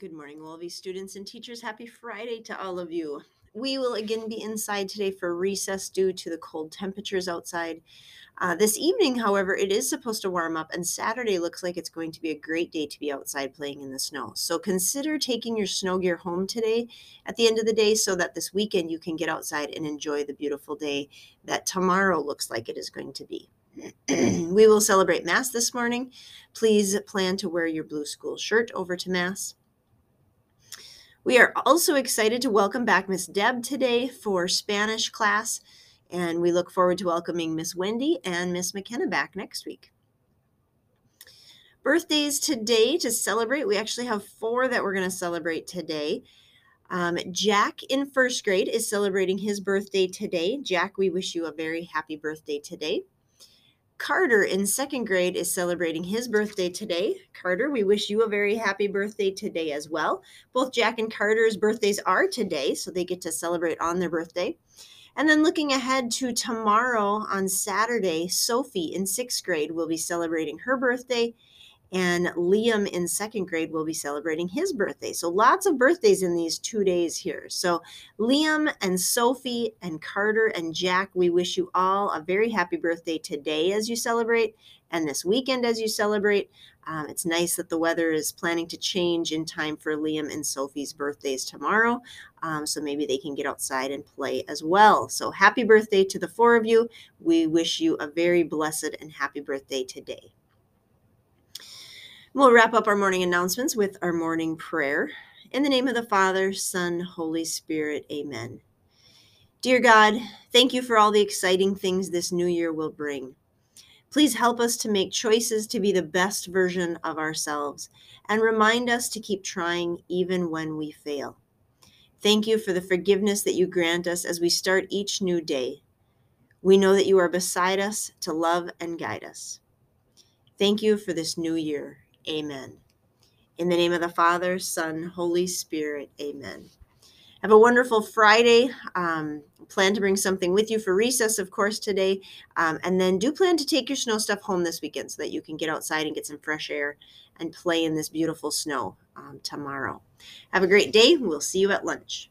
Good morning, Wolvie students and teachers. Happy Friday to all of you. We will again be inside today for recess due to the cold temperatures outside. Uh, this evening, however, it is supposed to warm up, and Saturday looks like it's going to be a great day to be outside playing in the snow. So consider taking your snow gear home today at the end of the day so that this weekend you can get outside and enjoy the beautiful day that tomorrow looks like it is going to be. we will celebrate Mass this morning. Please plan to wear your blue school shirt over to Mass. We are also excited to welcome back Miss Deb today for Spanish class, and we look forward to welcoming Miss Wendy and Miss McKenna back next week. Birthdays today to celebrate. We actually have four that we're going to celebrate today. Um, Jack in first grade is celebrating his birthday today. Jack, we wish you a very happy birthday today. Carter in second grade is celebrating his birthday today. Carter, we wish you a very happy birthday today as well. Both Jack and Carter's birthdays are today, so they get to celebrate on their birthday. And then looking ahead to tomorrow on Saturday, Sophie in sixth grade will be celebrating her birthday and Liam in second grade will be celebrating his birthday. So lots of birthdays in these two days here. So Liam and Sophie and Carter and Jack, we wish you all a very happy birthday today as you celebrate and this weekend as you celebrate. Um, it's nice that the weather is planning to change in time for Liam and Sophie's birthdays tomorrow. Um, so maybe they can get outside and play as well. So happy birthday to the four of you. We wish you a very blessed and happy birthday today. We'll wrap up our morning announcements with our morning prayer. In the name of the Father, Son, Holy Spirit, amen. Dear God, thank you for all the exciting things this new year will bring. Please help us to make choices to be the best version of ourselves and remind us to keep trying even when we fail. Thank you for the forgiveness that you grant us as we start each new day. We know that you are beside us to love and guide us. Thank you for this new year. Amen. In the name of the Father, Son, Holy Spirit, amen. Have a wonderful Friday. Um, plan to bring something with you for recess, of course, today. Um, and then do plan to take your snow stuff home this weekend so that you can get outside and get some fresh air and play in this beautiful snow um, tomorrow. Have a great day. We'll see you at lunch.